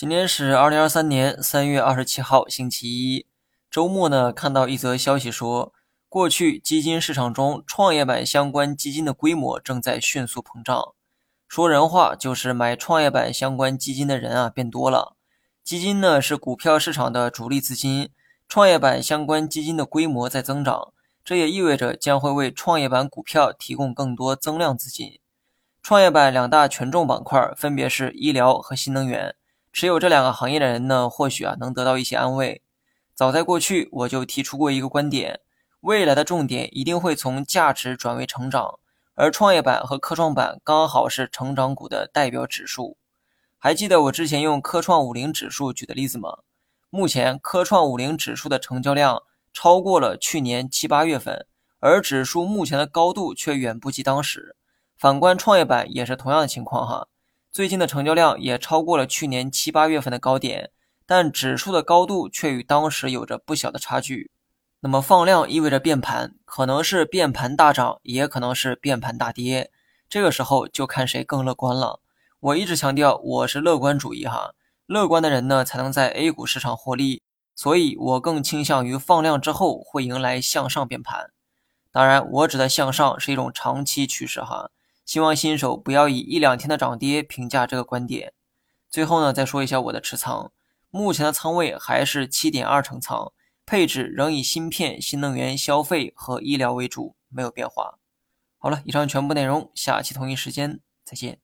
今天是二零二三年三月二十七号，星期一。周末呢，看到一则消息说，过去基金市场中创业板相关基金的规模正在迅速膨胀。说人话就是买创业板相关基金的人啊变多了。基金呢是股票市场的主力资金，创业板相关基金的规模在增长，这也意味着将会为创业板股票提供更多增量资金。创业板两大权重板块分别是医疗和新能源。持有这两个行业的人呢，或许啊能得到一些安慰。早在过去，我就提出过一个观点：未来的重点一定会从价值转为成长，而创业板和科创板刚好是成长股的代表指数。还记得我之前用科创五零指数举的例子吗？目前科创五零指数的成交量超过了去年七八月份，而指数目前的高度却远不及当时。反观创业板也是同样的情况哈。最近的成交量也超过了去年七八月份的高点，但指数的高度却与当时有着不小的差距。那么放量意味着变盘，可能是变盘大涨，也可能是变盘大跌。这个时候就看谁更乐观了。我一直强调我是乐观主义哈，乐观的人呢才能在 A 股市场获利，所以我更倾向于放量之后会迎来向上变盘。当然，我指的向上是一种长期趋势哈。希望新手不要以一两天的涨跌评价这个观点。最后呢，再说一下我的持仓，目前的仓位还是七点二成仓，配置仍以芯片、新能源、消费和医疗为主，没有变化。好了，以上全部内容，下期同一时间再见。